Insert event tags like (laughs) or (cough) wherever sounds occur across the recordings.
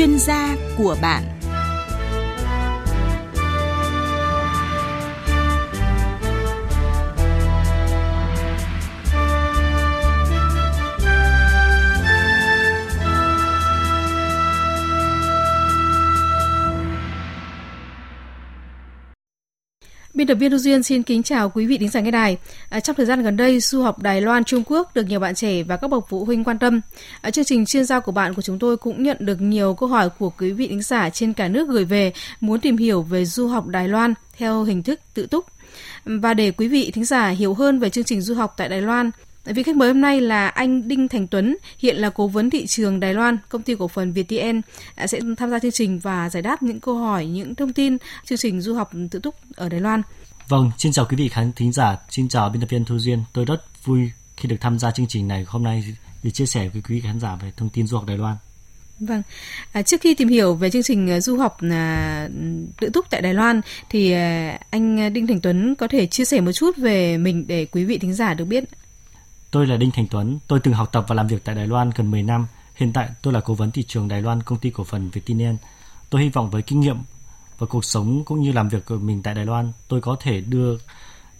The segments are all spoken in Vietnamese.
chuyên gia của bạn. Tập viên Thu Duyên xin kính chào quý vị thính giả nghe đài. À, trong thời gian gần đây, du học Đài Loan Trung Quốc được nhiều bạn trẻ và các bậc phụ huynh quan tâm. À, chương trình chuyên gia của bạn của chúng tôi cũng nhận được nhiều câu hỏi của quý vị thính giả trên cả nước gửi về muốn tìm hiểu về du học Đài Loan theo hình thức tự túc. Và để quý vị thính giả hiểu hơn về chương trình du học tại Đài Loan, Vị khách mời hôm nay là anh Đinh Thành Tuấn, hiện là cố vấn thị trường Đài Loan, công ty cổ phần VTN, à, sẽ tham gia chương trình và giải đáp những câu hỏi, những thông tin chương trình du học tự túc ở Đài Loan. Vâng, xin chào quý vị khán thính giả, xin chào biên tập viên Thu Duyên. Tôi rất vui khi được tham gia chương trình này hôm nay để chia sẻ với quý khán giả về thông tin du học Đài Loan. Vâng, à, trước khi tìm hiểu về chương trình à, du học à, tự túc tại Đài Loan thì à, anh Đinh Thành Tuấn có thể chia sẻ một chút về mình để quý vị thính giả được biết. Tôi là Đinh Thành Tuấn, tôi từng học tập và làm việc tại Đài Loan gần 10 năm. Hiện tại tôi là cố vấn thị trường Đài Loan công ty cổ phần Vietinen. Tôi hy vọng với kinh nghiệm và cuộc sống cũng như làm việc của mình tại Đài Loan, tôi có thể đưa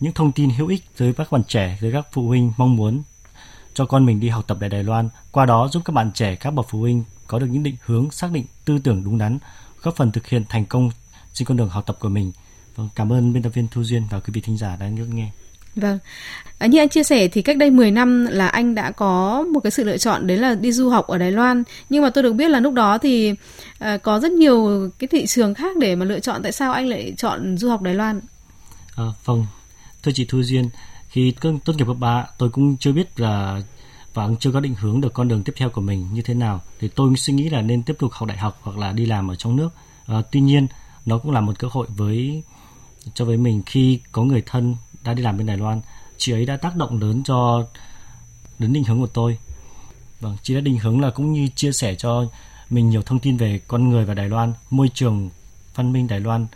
những thông tin hữu ích tới các bạn trẻ, tới các phụ huynh mong muốn cho con mình đi học tập tại Đài Loan, qua đó giúp các bạn trẻ, các bậc phụ huynh có được những định hướng, xác định tư tưởng đúng đắn, góp phần thực hiện thành công trên con đường học tập của mình. Vâng, cảm ơn biên tập viên Thu Duyên và quý vị thính giả đã lắng nghe. Vâng. À, như anh chia sẻ thì cách đây 10 năm là anh đã có một cái sự lựa chọn đấy là đi du học ở Đài Loan. Nhưng mà tôi được biết là lúc đó thì à, có rất nhiều cái thị trường khác để mà lựa chọn. Tại sao anh lại chọn du học Đài Loan? À, vâng, thưa chị Thu Duyên, khi tốt nghiệp cấp 3 tôi cũng chưa biết là và chưa có định hướng được con đường tiếp theo của mình như thế nào thì tôi suy nghĩ là nên tiếp tục học đại học hoặc là đi làm ở trong nước. À, tuy nhiên nó cũng là một cơ hội với cho với mình khi có người thân đã đi làm bên Đài Loan, chị ấy đã tác động lớn cho đến định hướng của tôi. Vâng chị đã định hướng là cũng như chia sẻ cho mình nhiều thông tin về con người và Đài Loan, môi trường văn minh Đài Loan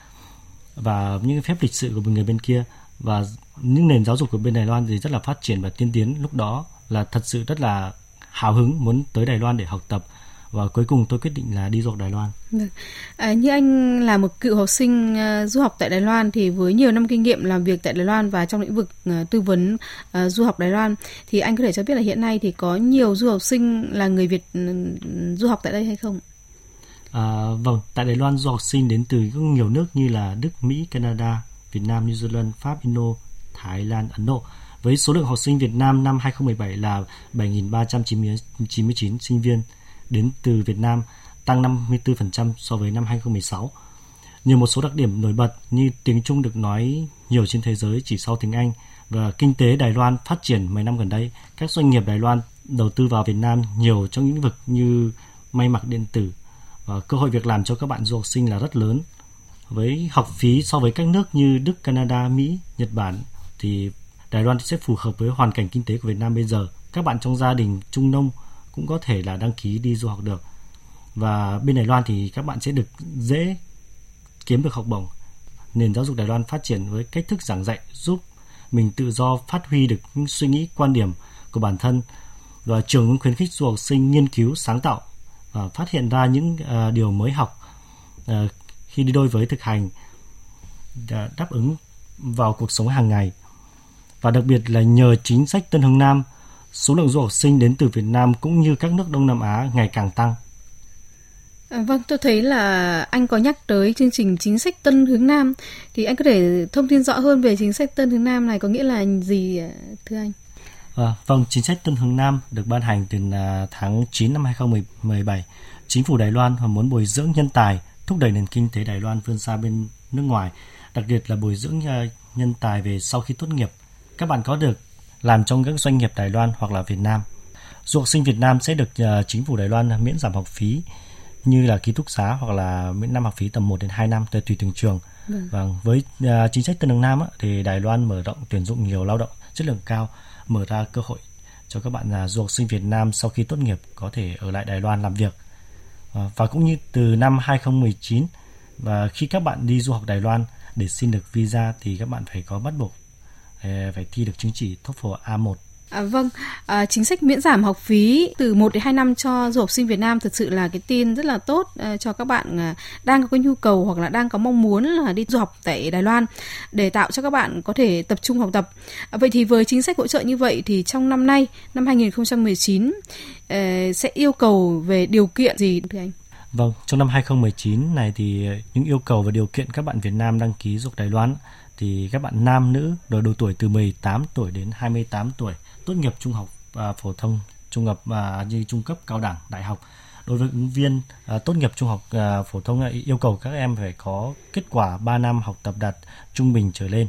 và những phép lịch sự của người bên kia. Và những nền giáo dục của bên Đài Loan thì rất là phát triển và tiên tiến. Lúc đó là thật sự rất là hào hứng muốn tới Đài Loan để học tập và cuối cùng tôi quyết định là đi du học Đài Loan. Được. À, như anh là một cựu học sinh uh, du học tại Đài Loan thì với nhiều năm kinh nghiệm làm việc tại Đài Loan và trong lĩnh vực uh, tư vấn uh, du học Đài Loan thì anh có thể cho biết là hiện nay thì có nhiều du học sinh là người Việt uh, du học tại đây hay không? À, vâng, tại Đài Loan du học sinh đến từ nhiều nước như là Đức, Mỹ, Canada, Việt Nam, New Zealand, Pháp, Indo, Thái Lan, Ấn Độ với số lượng học sinh Việt Nam năm 2017 là 7.399 sinh viên đến từ Việt Nam tăng 54% so với năm 2016. Nhiều một số đặc điểm nổi bật như tiếng Trung được nói nhiều trên thế giới chỉ sau tiếng Anh và kinh tế Đài Loan phát triển mấy năm gần đây. Các doanh nghiệp Đài Loan đầu tư vào Việt Nam nhiều trong những lĩnh vực như may mặc điện tử và cơ hội việc làm cho các bạn du học sinh là rất lớn. Với học phí so với các nước như Đức, Canada, Mỹ, Nhật Bản thì Đài Loan sẽ phù hợp với hoàn cảnh kinh tế của Việt Nam bây giờ. Các bạn trong gia đình trung nông cũng có thể là đăng ký đi du học được. Và bên Đài Loan thì các bạn sẽ được dễ kiếm được học bổng. Nền giáo dục Đài Loan phát triển với cách thức giảng dạy giúp mình tự do phát huy được những suy nghĩ quan điểm của bản thân. Và trường cũng khuyến khích du học sinh nghiên cứu sáng tạo và phát hiện ra những uh, điều mới học uh, khi đi đôi với thực hành uh, đáp ứng vào cuộc sống hàng ngày. Và đặc biệt là nhờ chính sách Tân Hưng Nam số lượng du học sinh đến từ Việt Nam cũng như các nước Đông Nam Á ngày càng tăng. À, vâng, tôi thấy là anh có nhắc tới chương trình chính sách Tân Hướng Nam thì anh có thể thông tin rõ hơn về chính sách Tân Hướng Nam này có nghĩa là gì thưa anh? À, vâng, chính sách Tân Hướng Nam được ban hành từ à, tháng 9 năm 2017. Chính phủ Đài Loan muốn bồi dưỡng nhân tài, thúc đẩy nền kinh tế Đài Loan vươn xa bên nước ngoài, đặc biệt là bồi dưỡng à, nhân tài về sau khi tốt nghiệp. Các bạn có được làm trong các doanh nghiệp Đài Loan hoặc là Việt Nam. Du học sinh Việt Nam sẽ được uh, chính phủ Đài Loan miễn giảm học phí như là ký túc xá hoặc là miễn năm học phí tầm 1 đến 2 năm tùy từng trường. Vâng. Và với uh, chính sách Tân Đường Nam á, thì Đài Loan mở rộng tuyển dụng nhiều lao động chất lượng cao, mở ra cơ hội cho các bạn uh, du học sinh Việt Nam sau khi tốt nghiệp có thể ở lại Đài Loan làm việc. Uh, và cũng như từ năm 2019 và khi các bạn đi du học Đài Loan để xin được visa thì các bạn phải có bắt buộc phải thi được chứng chỉ TOEFL A1. À, vâng, à, chính sách miễn giảm học phí từ 1 đến 2 năm cho du học sinh Việt Nam thực sự là cái tin rất là tốt à, cho các bạn à, đang có cái nhu cầu hoặc là đang có mong muốn là đi du học tại Đài Loan để tạo cho các bạn có thể tập trung học tập. À, vậy thì với chính sách hỗ trợ như vậy thì trong năm nay, năm 2019 à, sẽ yêu cầu về điều kiện gì thưa anh? Vâng, trong năm 2019 này thì những yêu cầu và điều kiện các bạn Việt Nam đăng ký du học Đài Loan thì các bạn nam nữ độ độ tuổi từ 18 tuổi đến 28 tuổi tốt nghiệp trung học à, phổ thông, trung học à, như trung cấp cao đẳng, đại học. Đối với ứng viên à, tốt nghiệp trung học à, phổ thông à, yêu cầu các em phải có kết quả 3 năm học tập đạt trung bình trở lên.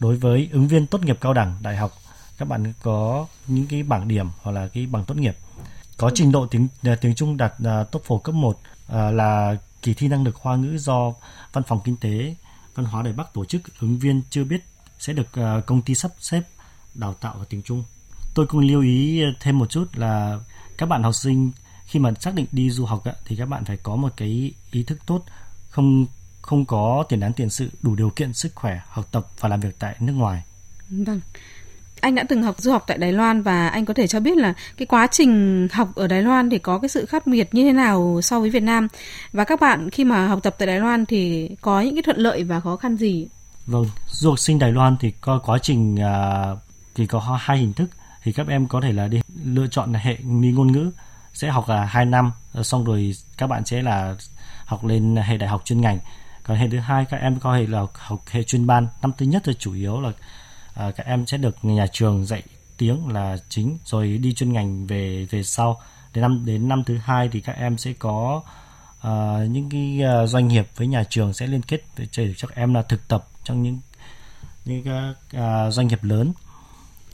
Đối với ứng viên tốt nghiệp cao đẳng, đại học, các bạn có những cái bảng điểm hoặc là cái bằng tốt nghiệp có trình độ tiếng à, tiếng Trung đạt à, uh, TOEFL cấp 1 uh, là kỳ thi năng lực Hoa ngữ do Văn phòng Kinh tế Văn hóa Đài Bắc tổ chức ứng viên chưa biết sẽ được ờ, công ty sắp xếp đào tạo vào tiếng Trung. Tôi cũng lưu ý thêm một chút là các bạn học sinh khi mà xác định đi du học thì các bạn phải có một cái ý thức tốt, không không có tiền án tiền sự, đủ điều kiện sức khỏe, học tập và làm việc tại nước ngoài. Vâng anh đã từng học du học tại Đài Loan và anh có thể cho biết là cái quá trình học ở Đài Loan thì có cái sự khác biệt như thế nào so với Việt Nam? Và các bạn khi mà học tập tại Đài Loan thì có những cái thuận lợi và khó khăn gì? Vâng, du học sinh Đài Loan thì có quá trình uh, thì có hai hình thức. Thì các em có thể là đi lựa chọn hệ ngôn ngữ sẽ học là 2 năm ờ, xong rồi các bạn sẽ là học lên hệ đại học chuyên ngành. Còn hệ thứ hai các em có thể là học hệ chuyên ban. Năm thứ nhất thì chủ yếu là à, các em sẽ được nhà trường dạy tiếng là chính rồi đi chuyên ngành về về sau. Đến năm đến năm thứ hai thì các em sẽ có uh, những cái uh, doanh nghiệp với nhà trường sẽ liên kết để cho các em là thực tập trong những những các uh, doanh nghiệp lớn.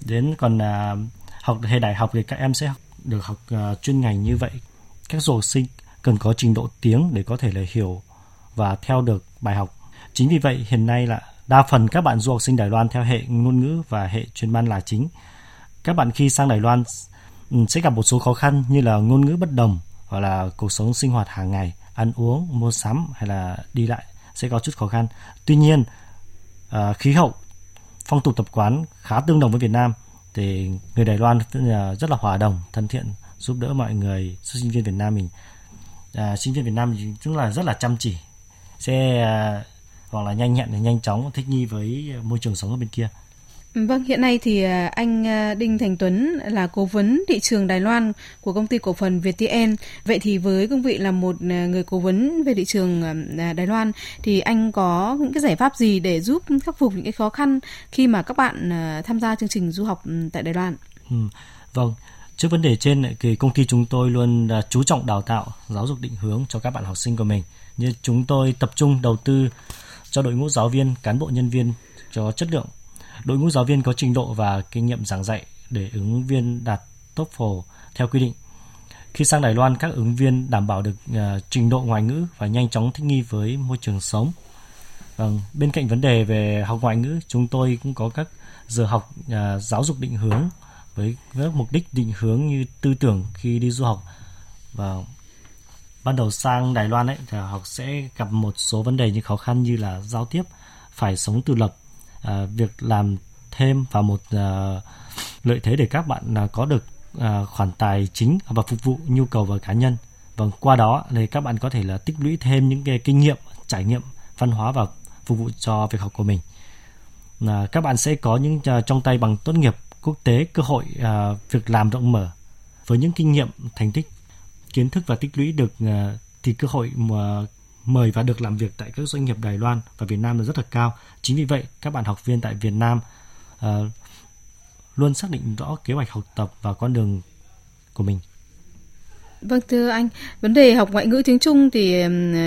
Đến còn uh, học hệ đại học thì các em sẽ được học uh, chuyên ngành như vậy. Các du học sinh cần có trình độ tiếng để có thể là hiểu và theo được bài học. Chính vì vậy hiện nay là Đa phần các bạn du học sinh Đài Loan theo hệ ngôn ngữ và hệ chuyên ban là chính. Các bạn khi sang Đài Loan ừ, sẽ gặp một số khó khăn như là ngôn ngữ bất đồng hoặc là cuộc sống sinh hoạt hàng ngày, ăn uống, mua sắm hay là đi lại sẽ có chút khó khăn. Tuy nhiên, ờ, khí hậu, phong tục tập quán khá tương đồng với Việt Nam thì người Đài Loan rất là hòa đồng, thân thiện, giúp đỡ mọi người sinh viên Việt Nam mình. À, sinh viên Việt Nam thì cũng là rất là chăm chỉ, sẽ ờ, hoặc là nhanh nhẹn để nhanh chóng thích nghi với môi trường sống ở bên kia. Vâng, hiện nay thì à, anh à, Đinh Thành Tuấn là cố vấn thị trường Đài Loan của công ty cổ phần VTN. Vậy thì với cương vị là một người cố vấn về thị trường Đài Loan thì anh có những cái giải pháp gì để giúp khắc phục những cái khó khăn khi mà các bạn tham gia chương trình du học tại Đài Loan? Ừ, vâng, trước vấn đề trên thì công ty chúng tôi luôn chú trọng đào tạo, giáo dục định hướng cho các bạn học sinh của mình. Như chúng tôi tập trung đầu tư cho đội ngũ giáo viên, cán bộ nhân viên cho chất lượng. Đội ngũ giáo viên có trình độ và kinh nghiệm giảng dạy để ứng viên đạt TOEFL theo quy định. Khi sang Đài Loan, các ứng viên đảm bảo được uh, trình độ ngoại ngữ và nhanh chóng thích nghi với môi trường sống. Vâng, bên cạnh vấn đề về học ngoại ngữ, chúng tôi cũng có các giờ học uh, giáo dục định hướng với các mục đích định hướng như tư tưởng khi đi du học và ban đầu sang Đài Loan ấy thì học sẽ gặp một số vấn đề như khó khăn như là giao tiếp, phải sống tự lập, à, việc làm thêm và một à, lợi thế để các bạn à, có được à, khoản tài chính và phục vụ nhu cầu và cá nhân. Vâng, qua đó thì các bạn có thể là tích lũy thêm những cái kinh nghiệm, trải nghiệm văn hóa và phục vụ cho việc học của mình. À, các bạn sẽ có những à, trong tay bằng tốt nghiệp quốc tế cơ hội à, việc làm rộng mở với những kinh nghiệm thành tích kiến thức và tích lũy được ờ, thì cơ hội mà mời và được làm việc tại các doanh nghiệp Đài Loan và Việt Nam là rất là cao. Chính vì vậy, các bạn học viên tại Việt Nam uh, luôn xác định rõ kế hoạch học tập và con đường của mình. Vâng thưa anh, vấn đề học ngoại ngữ tiếng Trung thì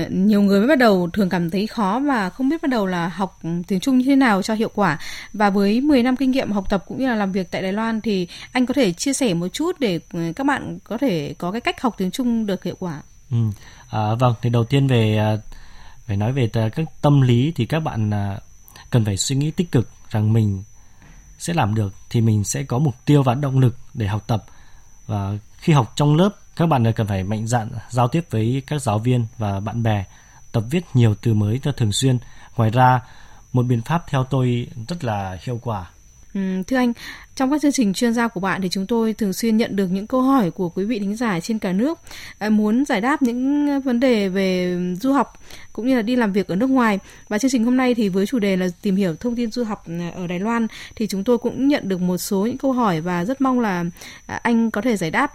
nhiều người mới bắt đầu thường cảm thấy khó và không biết bắt đầu là học tiếng Trung như thế nào cho hiệu quả. Và với 10 năm kinh nghiệm học tập cũng như là làm việc tại Đài Loan thì anh có thể chia sẻ một chút để ừ, các bạn có thể có cái cách học tiếng Trung được hiệu quả. Ừ. À, vâng, thì đầu tiên về à, phải nói về các tâm lý thì các bạn à, cần phải suy nghĩ tích cực rằng mình sẽ làm được thì mình sẽ có mục tiêu và động lực để học tập và khi học trong lớp các bạn cần phải mạnh dạn giao tiếp với các giáo viên và bạn bè, tập viết nhiều từ mới cho thường xuyên. Ngoài ra, một biện pháp theo tôi rất là hiệu quả Ừ, thưa anh, trong các chương trình chuyên gia của bạn thì chúng tôi thường xuyên nhận được những câu hỏi của quý vị thính giả trên cả nước à, muốn giải đáp những vấn đề về du học cũng như là đi làm việc ở nước ngoài. Và chương trình hôm nay thì với chủ đề là tìm hiểu thông tin du học à, ở Đài Loan thì chúng tôi cũng nhận được một số những câu hỏi và rất mong là à, anh có thể giải đáp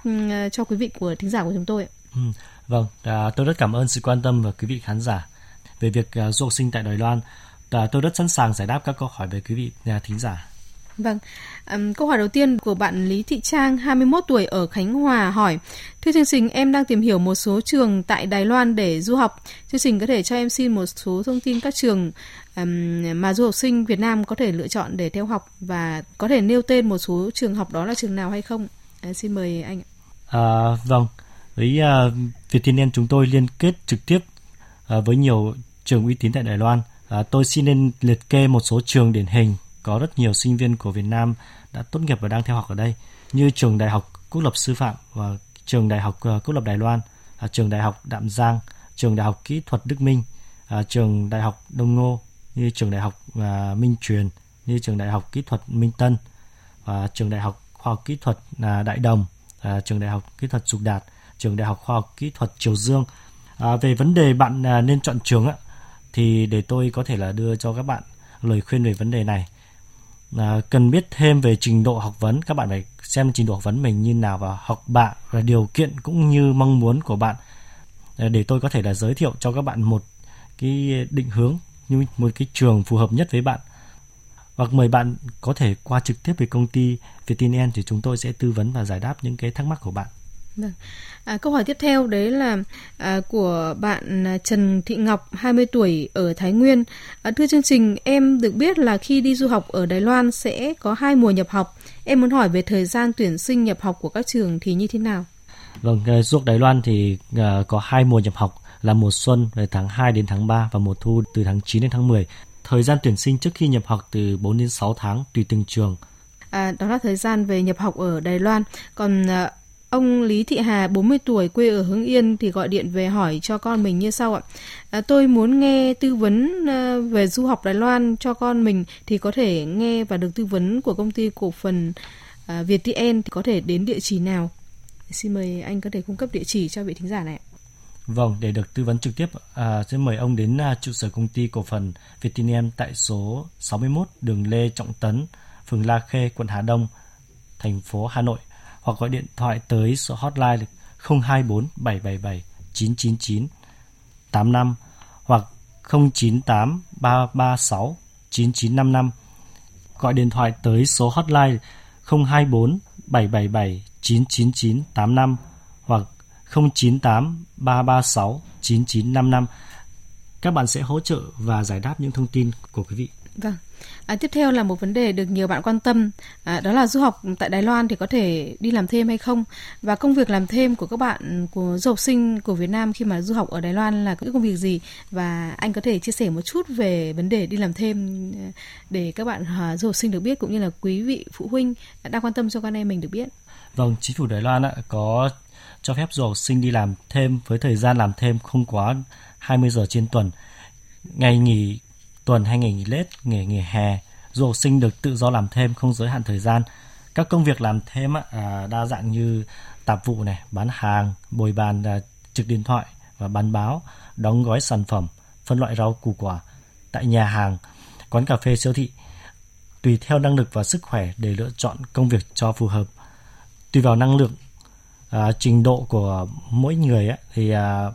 cho quý vị của thính giả của chúng tôi. Ừ, vâng, à, tôi rất cảm ơn sự quan tâm của quý vị khán giả về việc à, du học sinh tại Đài Loan. tôi rất sẵn sàng giải đáp các câu hỏi về quý vị thính giả. Vâng, um, câu hỏi đầu tiên của bạn Lý Thị Trang, 21 tuổi ở Khánh Hòa hỏi, Thưa chương trình, em đang tìm hiểu một số trường tại Đài Loan để du học. Chương trình có thể cho em xin một số thông tin các trường um, mà du học sinh Việt Nam có thể lựa chọn để theo học và có thể nêu tên một số trường học đó là trường nào hay không? À, xin mời anh. À, vâng, với uh, Vietnam chúng tôi liên kết trực tiếp uh, với nhiều trường uy tín tại Đài Loan. Uh, tôi xin nên liệt kê một số trường điển hình có rất nhiều sinh viên của Việt Nam đã tốt nghiệp và đang theo học ở đây như trường Đại học Quốc lập Sư phạm và trường Đại học Quốc lập Đài Loan, trường Đại học Đạm Giang, trường Đại học Kỹ thuật Đức Minh, trường Đại học Đông Ngô, như trường Đại học Minh Truyền, như trường Đại học Kỹ thuật Minh Tân và trường Đại học Khoa học Kỹ thuật Đại Đồng, trường Đại học Kỹ thuật Dục Đạt, trường Đại học Khoa học Kỹ thuật Triều Dương. về vấn đề bạn nên chọn trường á, thì để tôi có thể là đưa cho các bạn lời khuyên về vấn đề này à, cần biết thêm về trình độ học vấn. Các bạn phải xem trình độ học vấn mình như nào và học bạ và điều kiện cũng như mong muốn của bạn. À, để tôi có thể là giới thiệu cho các bạn một cái định hướng như một cái trường phù hợp nhất với bạn. Hoặc mời bạn có thể qua trực tiếp về công ty Vietinien thì chúng tôi sẽ tư vấn và giải đáp những cái thắc mắc của bạn. Vâng. À, câu hỏi tiếp theo đấy là à, của bạn à, Trần Thị Ngọc, 20 tuổi ở Thái Nguyên. À, thưa chương trình, em được biết là khi đi du học ở Đài Loan sẽ có hai mùa nhập học. Em muốn hỏi về thời gian tuyển sinh nhập học của các trường thì như thế nào? Vâng, à, du học Đài Loan thì uh, có hai mùa nhập học là mùa xuân từ tháng 2 đến tháng 3 và mùa thu từ tháng 9 đến tháng 10. Thời gian tuyển sinh trước khi nhập học từ 4 đến 6 tháng tùy từng trường. À, đó là thời gian về nhập học ở Đài Loan. Còn uh, Ông Lý Thị Hà, 40 tuổi, quê ở Hưng Yên thì gọi điện về hỏi cho con mình như sau ạ. À, tôi muốn nghe tư vấn à, về du học Đài Loan cho con mình thì có thể nghe và được tư vấn của công ty cổ phần à, ViettVN thì có thể đến địa chỉ nào? Xin mời anh có thể cung cấp địa chỉ cho vị thính giả này. Vâng, để được tư vấn trực tiếp, à, sẽ mời ông đến à, trụ sở công ty cổ phần VTN tại số 61 đường Lê Trọng Tấn, phường La Khê, quận Hà Đông, thành phố Hà Nội hoặc gọi điện thoại tới số hotline 024 777 999 85 hoặc 098 336 9955. Gọi điện thoại tới số hotline 024 777 999 85 hoặc 098 336 9955. Các bạn sẽ hỗ trợ và giải đáp những thông tin của quý vị. Vâng. À, tiếp theo là một vấn đề được nhiều bạn quan tâm, à, đó là du học tại Đài Loan thì có thể đi làm thêm hay không và công việc làm thêm của các bạn của du học sinh của Việt Nam khi mà du học ở Đài Loan là những công việc gì và anh có thể chia sẻ một chút về vấn đề đi làm thêm à, để các bạn à, du học sinh được biết cũng như là quý vị phụ huynh đang quan tâm cho con em mình được biết. Vâng, chính phủ Đài Loan ạ, có cho phép du học sinh đi làm thêm với thời gian làm thêm không quá 20 giờ trên tuần. Ngày nghỉ tuần hay ngày nghỉ lễ, nghỉ nghỉ hè, du học sinh được tự do làm thêm không giới hạn thời gian. Các công việc làm thêm à, đa dạng như tạp vụ này, bán hàng, bồi bàn à, trực điện thoại và bán báo, đóng gói sản phẩm, phân loại rau củ quả tại nhà hàng, quán cà phê siêu thị. Tùy theo năng lực và sức khỏe để lựa chọn công việc cho phù hợp. Tùy vào năng lượng, à, trình độ của mỗi người ấy, thì à,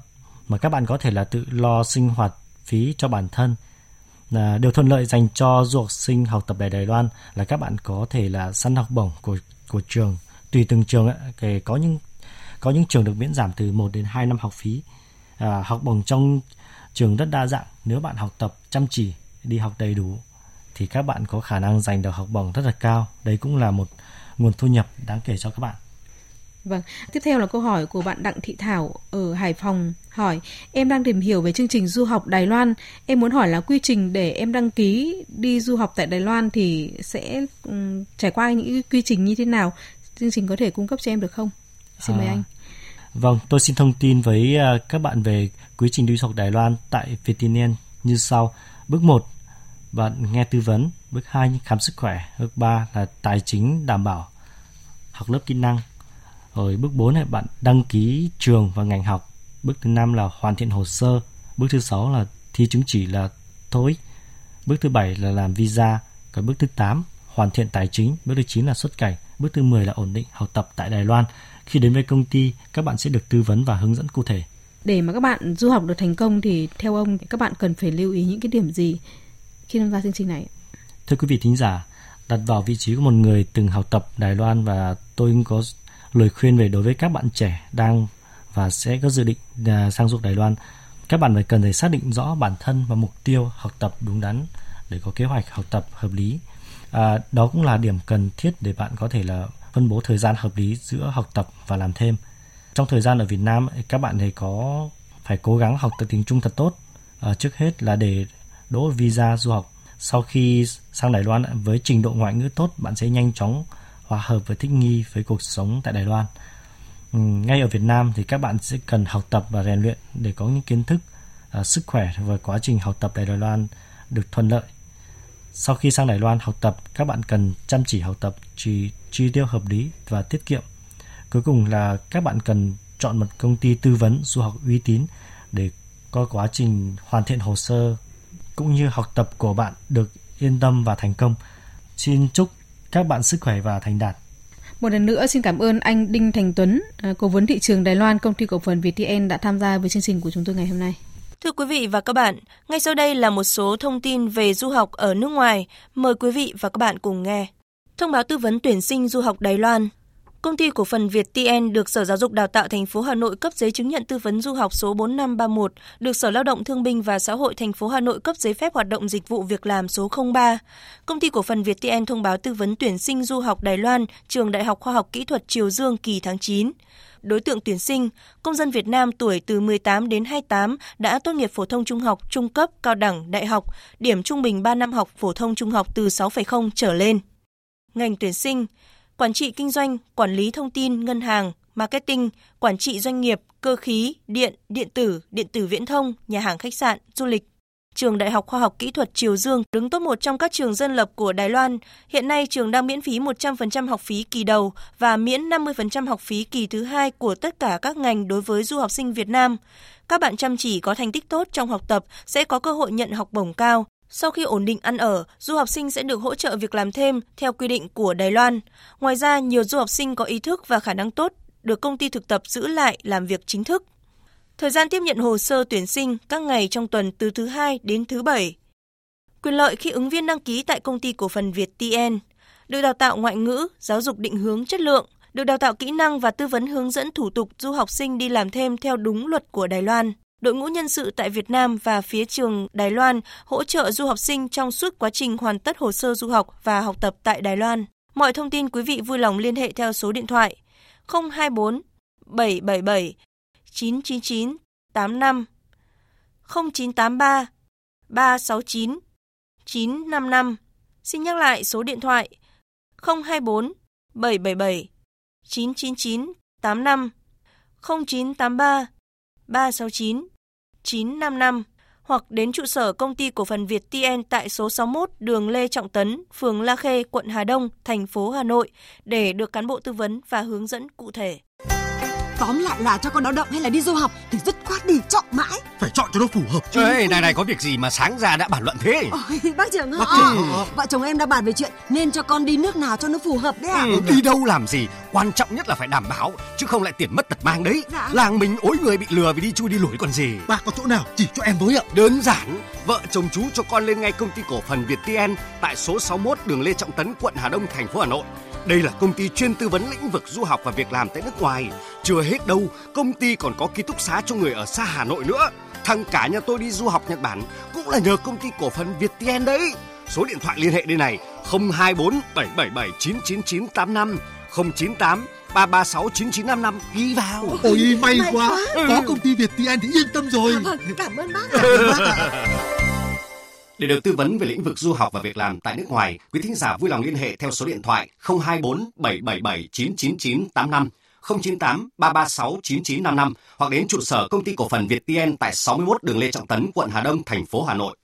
mà các bạn có thể là tự lo sinh hoạt phí cho bản thân là điều thuận lợi dành cho du học sinh học tập tại Đài Loan là các bạn có thể là săn học bổng của của trường. Tùy từng trường ấy, có những có những trường được miễn giảm từ 1 đến 2 năm học phí. À, học bổng trong trường rất đa dạng. Nếu bạn học tập chăm chỉ đi học đầy đủ thì các bạn có khả năng giành được học bổng rất là cao. Đấy cũng là một nguồn thu nhập đáng kể cho các bạn. Vâng, tiếp theo là câu hỏi của bạn Đặng Thị Thảo ở Hải Phòng hỏi Em đang tìm hiểu về chương trình du học Đài Loan. Em muốn hỏi là quy trình để em đăng ký đi du học tại Đài Loan thì sẽ um, trải qua những quy trình như thế nào? Chương trình có thể cung cấp cho em được không? Xin mời à, anh. Vâng, tôi xin thông tin với uh, các bạn về quy trình đi du học Đài Loan tại Vietnam như sau. Bước 1, bạn nghe tư vấn. Bước 2 khám sức khỏe. Bước 3 là tài chính đảm bảo học lớp kỹ năng. Rồi bước 4 là bạn đăng ký trường và ngành học. Bước thứ 5 là hoàn thiện hồ sơ. Bước thứ 6 là thi chứng chỉ là TOEIC. Bước thứ 7 là làm visa. Còn bước thứ 8 hoàn thiện tài chính. Bước thứ 9 là xuất cảnh. Bước thứ 10 là ổn định học tập tại Đài Loan. Khi đến với công ty, các bạn sẽ được tư vấn và hướng dẫn cụ thể. Để mà các bạn du học được thành công thì theo ông các bạn cần phải lưu ý những cái điểm gì khi tham gia chương trình này? Thưa quý vị thính giả, đặt vào vị trí của một người từng học tập Đài Loan và tôi có lời khuyên về đối với các bạn trẻ đang và sẽ có dự định à, sang du học Đài Loan. Các bạn phải cần phải xác định rõ bản thân và mục tiêu học tập đúng đắn để có kế hoạch học tập hợp lý. À, đó cũng là điểm cần thiết để bạn có thể là phân bố thời gian hợp lý giữa học tập và làm thêm. Trong thời gian ở Việt Nam, các bạn thì có phải cố gắng học tập tiếng Trung thật tốt. À, trước hết là để đỗ visa du học. Sau khi sang Đài Loan với trình độ ngoại ngữ tốt, bạn sẽ nhanh chóng hòa hợp và thích nghi với cuộc sống tại Đài Loan. Ừ, ngay ở Việt Nam thì các bạn sẽ cần học tập và rèn luyện để có những kiến thức, à, sức khỏe và quá trình học tập tại Đài Loan được thuận lợi. Sau khi sang Đài Loan học tập, các bạn cần chăm chỉ học tập, chi, chi tiêu hợp lý và tiết kiệm. Cuối cùng là các bạn cần chọn một công ty tư vấn du học uy tín để có quá trình hoàn thiện hồ sơ cũng như học tập của bạn được yên tâm và thành công. Xin chúc các bạn sức khỏe và thành đạt. Một lần nữa xin cảm ơn anh Đinh Thành Tuấn, à, cố vấn thị trường Đài Loan, công ty cổ phần VTN đã tham gia với chương trình của chúng tôi ngày hôm nay. Thưa quý vị và các bạn, ngay sau đây là một số thông tin về du học ở nước ngoài. Mời quý vị và các bạn cùng nghe. Thông báo tư vấn tuyển sinh du học Đài Loan. Công ty cổ phần Việt TN được Sở Giáo dục Đào tạo thành phố Hà Nội cấp giấy chứng nhận tư vấn du học số 4531, được Sở Lao động Thương binh và Xã hội thành phố Hà Nội cấp giấy phép hoạt động dịch vụ việc làm số 03. Công ty cổ phần Việt TN thông báo tư vấn tuyển sinh du học Đài Loan, Trường Đại học Khoa học Kỹ thuật Triều Dương kỳ tháng 9. Đối tượng tuyển sinh, công dân Việt Nam tuổi từ 18 đến 28 đã tốt nghiệp phổ thông trung học, trung cấp, cao đẳng, đại học, điểm trung bình 3 năm học phổ thông trung học từ 6,0 trở lên. Ngành tuyển sinh, quản trị kinh doanh, quản lý thông tin, ngân hàng, marketing, quản trị doanh nghiệp, cơ khí, điện, điện tử, điện tử viễn thông, nhà hàng khách sạn, du lịch. Trường Đại học Khoa học Kỹ thuật Triều Dương đứng top một trong các trường dân lập của Đài Loan. Hiện nay trường đang miễn phí 100% học phí kỳ đầu và miễn 50% học phí kỳ thứ hai của tất cả các ngành đối với du học sinh Việt Nam. Các bạn chăm chỉ có thành tích tốt trong học tập sẽ có cơ hội nhận học bổng cao, sau khi ổn định ăn ở, du học sinh sẽ được hỗ trợ việc làm thêm theo quy định của Đài Loan. Ngoài ra, nhiều du học sinh có ý thức và khả năng tốt được công ty thực tập giữ lại làm việc chính thức. Thời gian tiếp nhận hồ sơ tuyển sinh các ngày trong tuần từ thứ hai đến thứ bảy. Quyền lợi khi ứng viên đăng ký tại công ty cổ phần Việt TN, được đào tạo ngoại ngữ, giáo dục định hướng chất lượng, được đào tạo kỹ năng và tư vấn hướng dẫn thủ tục du học sinh đi làm thêm theo đúng luật của Đài Loan đội ngũ nhân sự tại Việt Nam và phía trường Đài Loan hỗ trợ du học sinh trong suốt quá trình hoàn tất hồ sơ du học và học tập tại Đài Loan. Mọi thông tin quý vị vui lòng liên hệ theo số điện thoại 024 777 999 85 0983 369 955. Xin nhắc lại số điện thoại 024 777 999 85 0983 369 955 hoặc đến trụ sở công ty cổ phần Việt TN tại số 61 đường Lê Trọng Tấn, phường La Khê, quận Hà Đông, thành phố Hà Nội để được cán bộ tư vấn và hướng dẫn cụ thể. Tóm lại là cho con lao động hay là đi du học thì dứt khoát đi chọn mãi. Phải chọn cho nó phù hợp chứ. Ê, này này có việc gì mà sáng ra đã bàn luận thế? Ôi, bác trưởng Bác họ. trưởng. Vợ chồng em đã bàn về chuyện nên cho con đi nước nào cho nó phù hợp đấy ạ. Ừ, đi đâu làm gì? Quan trọng nhất là phải đảm bảo, chứ không lại tiền mất tật mang đấy. Dạ. Làng mình ối người bị lừa vì đi chui đi lủi còn gì. Bác có chỗ nào chỉ cho em với ạ. Đơn giản, vợ chồng chú cho con lên ngay công ty cổ phần Việt TN tại số 61 đường Lê Trọng Tấn, quận Hà Đông, thành phố Hà Nội. Đây là công ty chuyên tư vấn lĩnh vực du học và việc làm tại nước ngoài. Chưa hết đâu, công ty còn có ký túc xá cho người ở xa Hà Nội nữa. Thằng cả nhà tôi đi du học Nhật Bản cũng là nhờ công ty cổ phần Việt TN đấy. Số điện thoại liên hệ đây này 024 777 999 85 098 336 9955 ghi vào. Ôi may May quá. quá. Có công ty Việt TN thì yên tâm rồi. Vâng, cảm ơn bác ạ. (laughs) Để được tư vấn về lĩnh vực du học và việc làm tại nước ngoài, quý thính giả vui lòng liên hệ theo số điện thoại 024 777 999 85 098 336 9955 hoặc đến trụ sở công ty cổ phần Việt TN tại 61 đường Lê Trọng Tấn, quận Hà Đông, thành phố Hà Nội.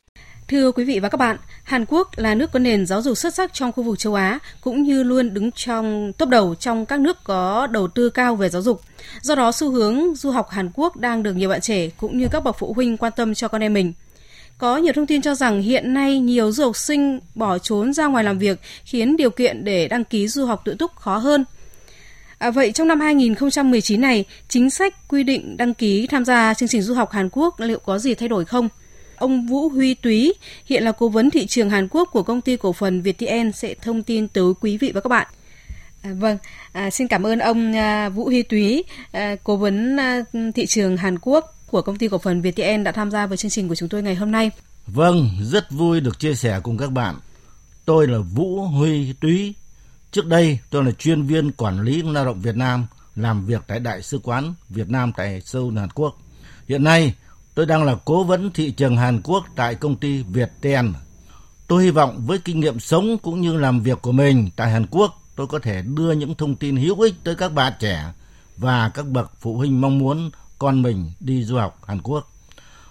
Thưa quý vị và các bạn, Hàn Quốc là nước có nền giáo dục xuất sắc trong khu vực châu Á, cũng như luôn đứng trong top đầu trong các nước có đầu tư cao về giáo dục. Do đó, xu hướng du học Hàn Quốc đang được nhiều bạn trẻ cũng như các bậc phụ huynh quan tâm cho con em mình. Có nhiều thông tin cho rằng hiện nay nhiều du học sinh bỏ trốn ra ngoài làm việc khiến điều kiện để đăng ký du học tự túc khó hơn. À, vậy trong năm 2019 này, chính sách quy định đăng ký tham gia chương trình du học Hàn Quốc liệu có gì thay đổi không? Ông Vũ Huy Túy, hiện là cố vấn thị trường Hàn Quốc của công ty cổ phần ViettVN sẽ thông tin tới quý vị và các bạn. À, vâng, à, xin cảm ơn ông à, Vũ Huy Túy, à, cố vấn à, thị trường Hàn Quốc của công ty cổ phần VTN đã tham gia với chương trình của chúng tôi ngày hôm nay. Vâng, rất vui được chia sẻ cùng các bạn. Tôi là Vũ Huy Túy. Trước đây tôi là chuyên viên quản lý lao động Việt Nam làm việc tại Đại sứ quán Việt Nam tại Seoul, Hàn Quốc. Hiện nay tôi đang là cố vấn thị trường Hàn Quốc tại công ty Viettel. Tôi hy vọng với kinh nghiệm sống cũng như làm việc của mình tại Hàn Quốc, tôi có thể đưa những thông tin hữu ích tới các bạn trẻ và các bậc phụ huynh mong muốn con mình đi du học Hàn Quốc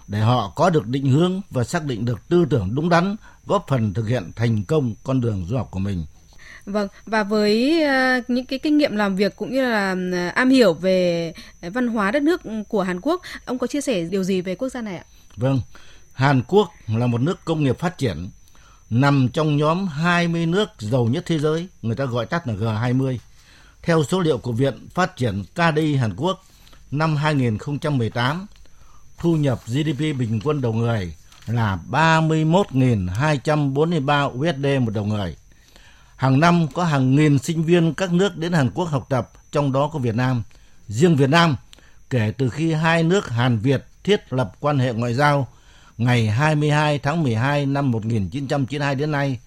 để họ có được định hướng và xác định được tư tưởng đúng đắn, góp phần thực hiện thành công con đường du học của mình. Vâng, và với uh, những cái kinh nghiệm làm việc cũng như là uh, am hiểu về văn hóa đất nước của Hàn Quốc, ông có chia sẻ điều gì về quốc gia này ạ? Vâng, Hàn Quốc là một nước công nghiệp phát triển, nằm trong nhóm 20 nước giàu nhất thế giới, người ta gọi tắt là G20. Theo số liệu của Viện Phát triển KDI Hàn Quốc, năm 2018, thu nhập GDP bình quân đầu người là 31.243 USD một đầu người. Hàng năm có hàng nghìn sinh viên các nước đến Hàn Quốc học tập, trong đó có Việt Nam. Riêng Việt Nam, kể từ khi hai nước Hàn Việt thiết lập quan hệ ngoại giao ngày 22 tháng 12 năm 1992 đến nay,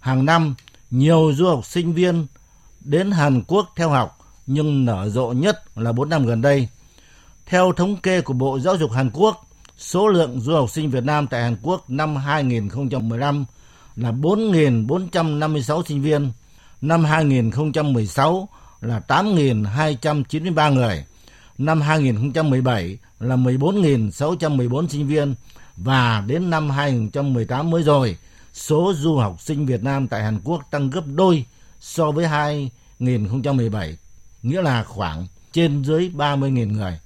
hàng năm nhiều du học sinh viên đến Hàn Quốc theo học nhưng nở rộ nhất là 4 năm gần đây. Theo thống kê của Bộ Giáo dục Hàn Quốc, số lượng du học sinh Việt Nam tại Hàn Quốc năm 2015 là 4.456 sinh viên, năm 2016 là 8.293 người, năm 2017 là 14.614 sinh viên và đến năm 2018 mới rồi, số du học sinh Việt Nam tại Hàn Quốc tăng gấp đôi so với 2017, nghĩa là khoảng trên dưới 30.000 người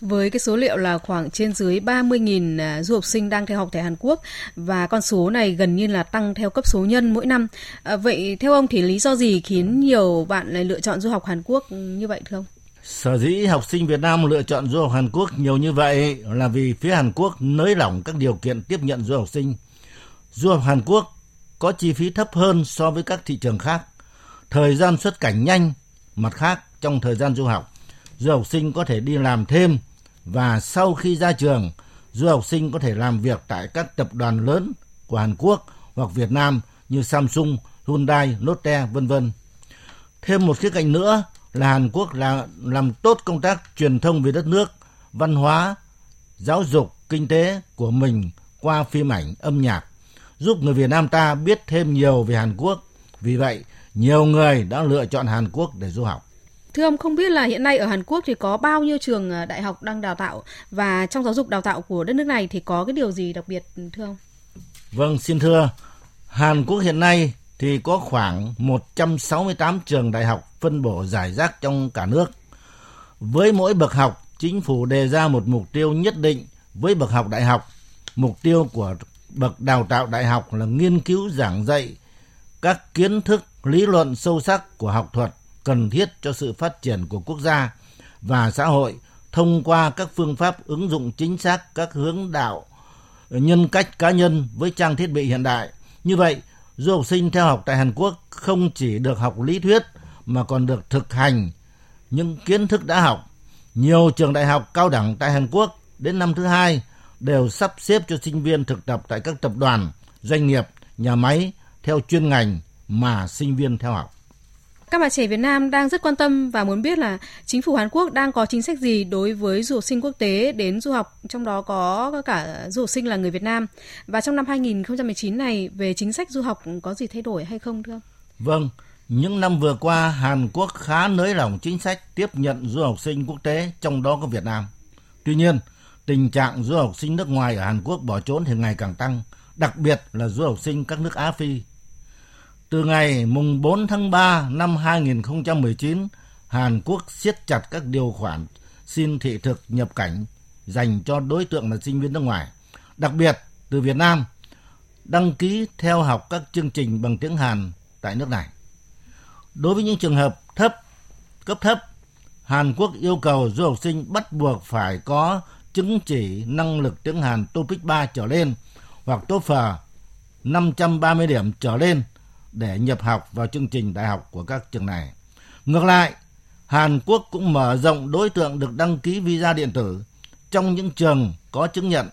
với cái số liệu là khoảng trên dưới 30.000 à, du học sinh đang theo học tại Hàn Quốc và con số này gần như là tăng theo cấp số nhân mỗi năm. À, vậy theo ông thì lý do gì khiến nhiều bạn lại lựa chọn du học Hàn Quốc như vậy thưa ông? Sở dĩ học sinh Việt Nam lựa chọn du học Hàn Quốc nhiều như vậy là vì phía Hàn Quốc nới lỏng các điều kiện tiếp nhận du học sinh. Du học Hàn Quốc có chi phí thấp hơn so với các thị trường khác. Thời gian xuất cảnh nhanh, mặt khác trong thời gian du học, du học sinh có thể đi làm thêm và sau khi ra trường, du học sinh có thể làm việc tại các tập đoàn lớn của Hàn Quốc hoặc Việt Nam như Samsung, Hyundai, Lotte, vân vân. Thêm một khía cạnh nữa là Hàn Quốc là làm tốt công tác truyền thông về đất nước, văn hóa, giáo dục, kinh tế của mình qua phim ảnh, âm nhạc, giúp người Việt Nam ta biết thêm nhiều về Hàn Quốc. Vì vậy, nhiều người đã lựa chọn Hàn Quốc để du học. Thưa ông, không biết là hiện nay ở Hàn Quốc thì có bao nhiêu trường ờ, đại học đang đào tạo và trong giáo dục đào tạo của đất nước này thì có cái điều gì đặc biệt thưa ông? Vâng, xin thưa. Hàn Quốc hiện nay thì có khoảng 168 trường đại học phân bổ giải rác trong cả nước. Với mỗi bậc học, chính phủ đề ra một mục tiêu nhất định với bậc học đại học. Mục tiêu của bậc đào tạo đại học là nghiên cứu giảng dạy các kiến thức lý luận sâu sắc của học thuật cần thiết cho sự phát triển của quốc gia và xã hội thông qua các phương pháp ứng dụng chính xác các hướng đạo nhân cách cá nhân với trang thiết bị hiện đại. Như vậy, du học sinh theo học tại Hàn Quốc không chỉ được học lý thuyết mà còn được thực hành những kiến thức đã học. Nhiều trường đại học cao đẳng tại Hàn Quốc đến năm thứ hai đều sắp xếp cho sinh viên thực tập tại các tập đoàn, doanh nghiệp, nhà máy theo chuyên ngành mà sinh viên theo học. Các bạn trẻ Việt Nam đang rất quan tâm và muốn biết là chính phủ Hàn Quốc đang có chính sách gì đối với du học sinh quốc tế đến du học, trong đó có cả du học sinh là người Việt Nam. Và trong năm 2019 này về chính sách du học có gì thay đổi hay không thưa ông? Vâng, những năm vừa qua Hàn Quốc khá nới lỏng chính sách tiếp nhận du học sinh quốc tế, trong đó có Việt Nam. Tuy nhiên, tình trạng du học sinh nước ngoài ở Hàn Quốc bỏ trốn thì ngày càng tăng, đặc biệt là du học sinh các nước Á Phi. Từ ngày mùng 4 tháng 3 năm 2019, Hàn Quốc siết chặt các điều khoản xin thị thực nhập cảnh dành cho đối tượng là sinh viên nước ngoài, đặc biệt từ Việt Nam, đăng ký theo học các chương trình bằng tiếng Hàn tại nước này. Đối với những trường hợp thấp, cấp thấp, Hàn Quốc yêu cầu du học sinh bắt buộc phải có chứng chỉ năng lực tiếng Hàn TOEIC 3 trở lên hoặc TOEFL 530 điểm trở lên để nhập học vào chương trình đại học của các trường này. Ngược lại, Hàn Quốc cũng mở rộng đối tượng được đăng ký visa điện tử trong những trường có chứng nhận.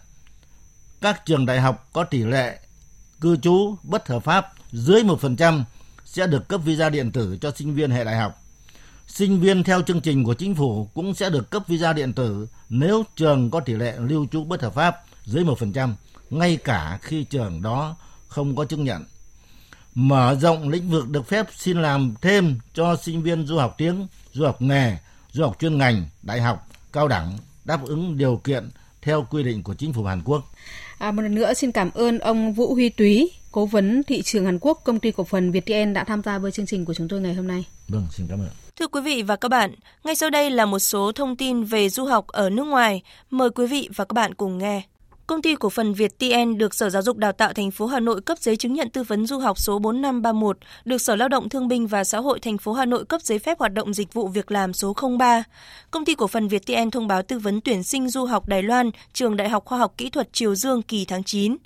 Các trường đại học có tỷ lệ cư trú bất hợp pháp dưới 1% sẽ được cấp visa điện tử cho sinh viên hệ đại học. Sinh viên theo chương trình của chính phủ cũng sẽ được cấp visa điện tử nếu trường có tỷ lệ lưu trú bất hợp pháp dưới 1%, ngay cả khi trường đó không có chứng nhận. Mở rộng lĩnh vực được phép xin làm thêm cho sinh viên du học tiếng, du học nghề, du học chuyên ngành, đại học, cao đẳng đáp ứng điều kiện theo quy định của chính phủ Hàn Quốc. À, một lần nữa xin cảm ơn ông Vũ Huy Túy, cố vấn thị trường Hàn Quốc, công ty cổ phần Viettel đã tham gia với chương trình của chúng tôi ngày hôm nay. Vâng, xin cảm ơn. Thưa quý vị và các bạn, ngay sau đây là một số thông tin về du học ở nước ngoài. Mời quý vị và các bạn cùng nghe. Công ty cổ phần Việt TN được Sở Giáo dục Đào tạo thành phố Hà Nội cấp giấy chứng nhận tư vấn du học số 4531, được Sở Lao động Thương binh và Xã hội thành phố Hà Nội cấp giấy phép hoạt động dịch vụ việc làm số 03. Công ty cổ phần Việt TN thông báo tư vấn tuyển sinh du học Đài Loan, Trường Đại học Khoa học Kỹ thuật Triều Dương kỳ tháng 9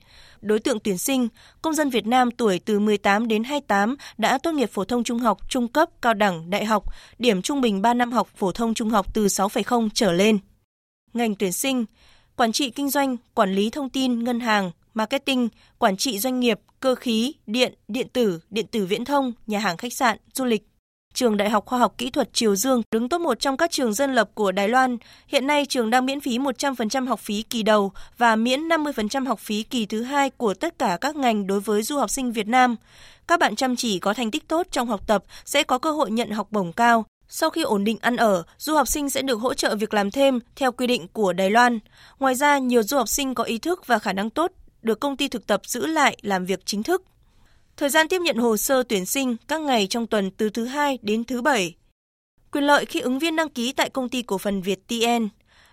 đối tượng tuyển sinh, công dân Việt Nam tuổi từ 18 đến 28 đã tốt nghiệp phổ thông trung học, trung cấp, cao đẳng, đại học, điểm trung bình 3 năm học phổ thông trung học từ 6,0 trở lên. Ngành tuyển sinh, quản trị kinh doanh, quản lý thông tin, ngân hàng, marketing, quản trị doanh nghiệp, cơ khí, điện, điện tử, điện tử viễn thông, nhà hàng khách sạn, du lịch. Trường Đại học Khoa học Kỹ thuật Triều Dương đứng top một trong các trường dân lập của Đài Loan. Hiện nay trường đang miễn phí 100% học phí kỳ đầu và miễn 50% học phí kỳ thứ hai của tất cả các ngành đối với du học sinh Việt Nam. Các bạn chăm chỉ có thành tích tốt trong học tập sẽ có cơ hội nhận học bổng cao. Sau khi ổn định ăn ở, du học sinh sẽ được hỗ trợ việc làm thêm theo quy định của Đài Loan. Ngoài ra, nhiều du học sinh có ý thức và khả năng tốt được công ty thực tập giữ lại làm việc chính thức. Thời gian tiếp nhận hồ sơ tuyển sinh các ngày trong tuần từ thứ hai đến thứ bảy. Quyền lợi khi ứng viên đăng ký tại công ty cổ phần Việt TN.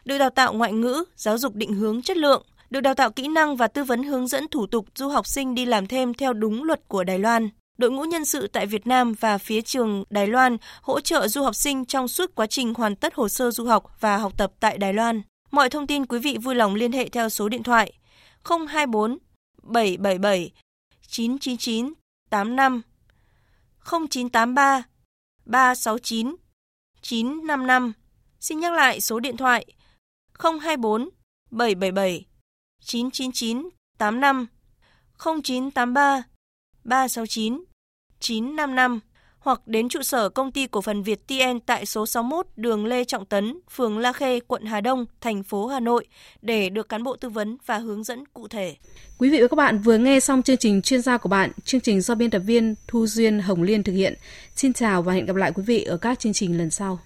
Được đào tạo ngoại ngữ, giáo dục định hướng chất lượng, được đào tạo kỹ năng và tư vấn hướng dẫn thủ tục du học sinh đi làm thêm theo đúng luật của Đài Loan. Đội ngũ nhân sự tại Việt Nam và phía trường Đài Loan hỗ trợ du học sinh trong suốt quá trình hoàn tất hồ sơ du học và học tập tại Đài Loan. Mọi thông tin quý vị vui lòng liên hệ theo số điện thoại 024 777 999 85 0983 369 955. Xin nhắc lại số điện thoại 024 777 999 85 0983 369 955 hoặc đến trụ sở công ty cổ phần Việt TN tại số 61 đường Lê Trọng Tấn, phường La Khê, quận Hà Đông, thành phố Hà Nội để được cán bộ tư vấn và hướng dẫn cụ thể. Quý vị và các bạn vừa nghe xong chương trình chuyên gia của bạn, chương trình do biên tập viên Thu Duyên Hồng Liên thực hiện. Xin chào và hẹn gặp lại quý vị ở các chương trình lần sau.